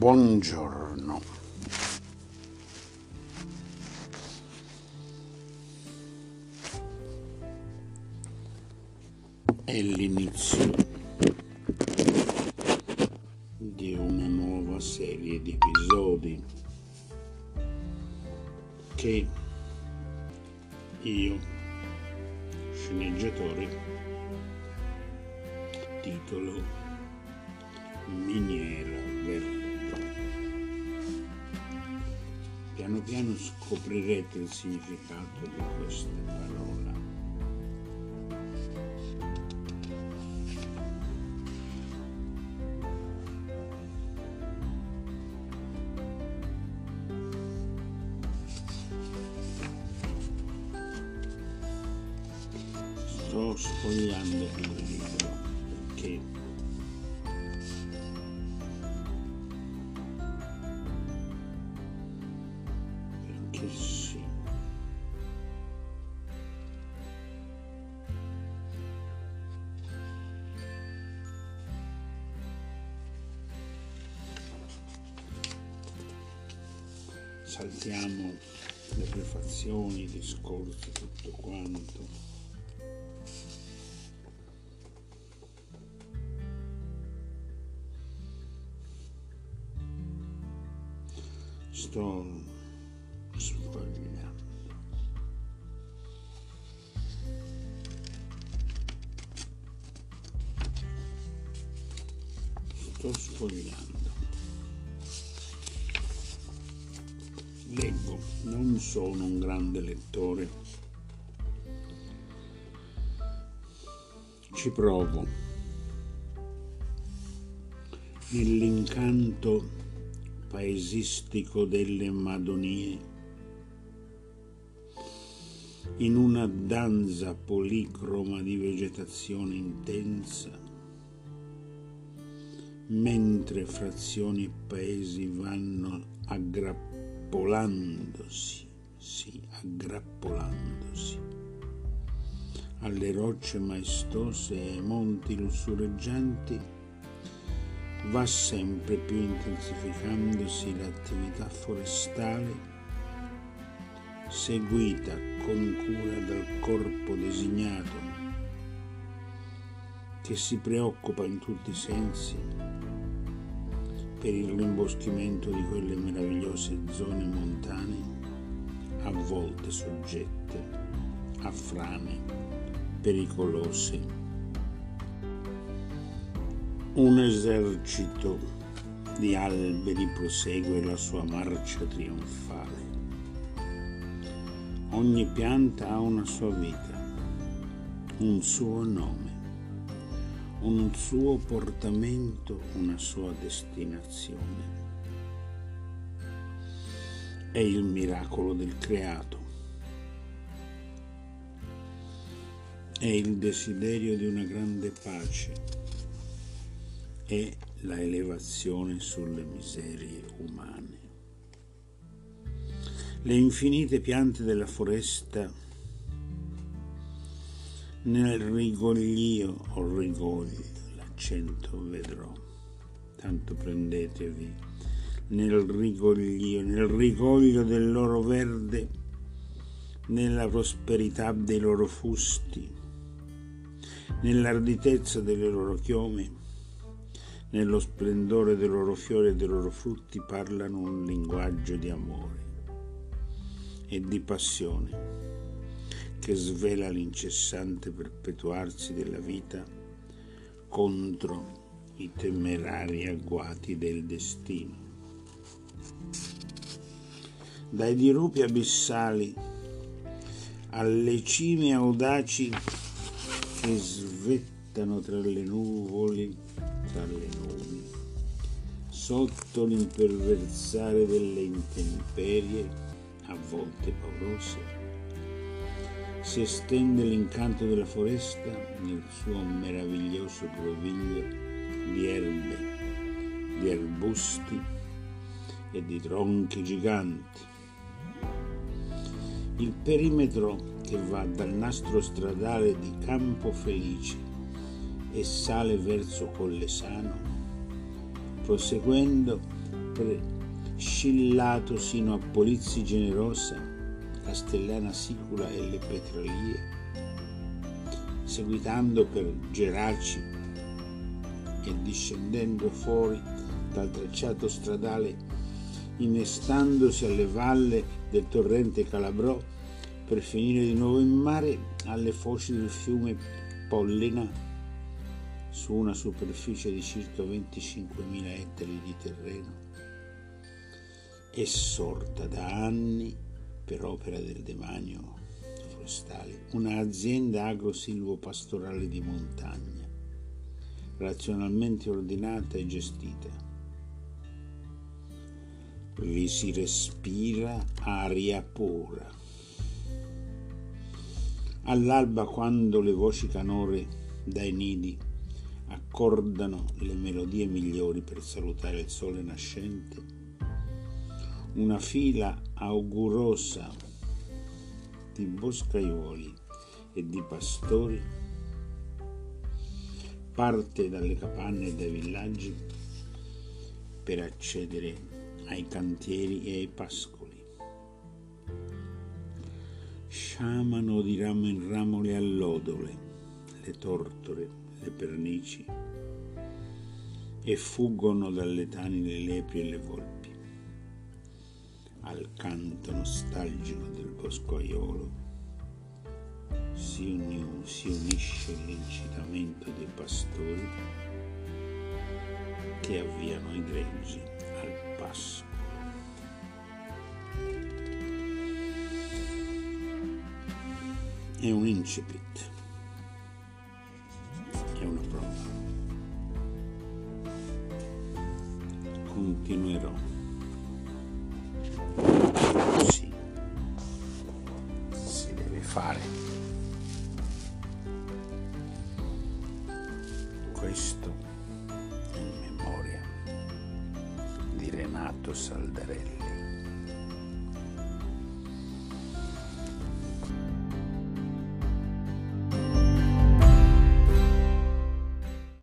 buongiorno. È l'inizio di una nuova serie di episodi che io, sceneggiatore, titolo Miniera Verde. Piano piano scoprirete il significato di questa parola. sto sfogliando il libro sì saltiamo le prefazioni, i discorsi, tutto quanto. sto sfogliando. Sto sfogliando. Leggo, non sono un grande lettore. Ci provo. Nell'incanto paesistico delle Madonie, in una danza policroma di vegetazione intensa, mentre frazioni e paesi vanno aggrappolandosi, sì, aggrappolandosi alle rocce maestose e ai monti lussureggianti, va sempre più intensificandosi l'attività forestale seguita con cura dal corpo designato che si preoccupa in tutti i sensi per il rimboschimento di quelle meravigliose zone montane a volte soggette a frane pericolose un esercito di alberi prosegue la sua marcia trionfale. Ogni pianta ha una sua vita, un suo nome, un suo portamento, una sua destinazione. È il miracolo del creato. È il desiderio di una grande pace e la elevazione sulle miserie umane. Le infinite piante della foresta nel rigoglio o rigoglio, l'accento vedrò, tanto prendetevi nel rigoglio, nel rigoglio del loro verde, nella prosperità dei loro fusti, nell'arditezza delle loro chiome, nello splendore dei loro fiori e dei loro frutti parlano un linguaggio di amore e di passione che svela l'incessante perpetuarsi della vita contro i temerari agguati del destino. Dai dirupi abissali alle cime audaci che svettano tra le nuvole tra le nubi, sotto l'imperversare delle intemperie, a volte paurose, si estende l'incanto della foresta nel suo meraviglioso groviglio di erbe, di arbusti e di tronchi giganti. Il perimetro che va dal nastro stradale di Campo Felice e sale verso Collesano, proseguendo sempre scillato sino a Polizzi Generosa, Castellana Sicula e le Petrolie, seguitando per Geraci e discendendo fuori dal tracciato stradale, innestandosi alle valle del torrente Calabrò per finire di nuovo in mare alle foci del fiume Pollina su una superficie di circa 25.000 ettari di terreno, è sorta da anni per opera del demanio forestale un'azienda agro-silvo-pastorale di montagna, razionalmente ordinata e gestita. Vi si respira aria pura. All'alba, quando le voci canore dai nidi accordano le melodie migliori per salutare il sole nascente, una fila augurosa di boscaioli e di pastori parte dalle capanne e dai villaggi per accedere ai cantieri e ai pascoli. Sciamano di ramo in ramo le allodole, le tortore, le pernici e fuggono dalle tane le lepri e le volpi al canto nostalgico del boscoiolo si, uni, si unisce l'incitamento dei pastori che avviano i greggi al passo. È un incipit, è una prova. Continuerò così si deve fare. Questo in memoria di Renato Saldarelli.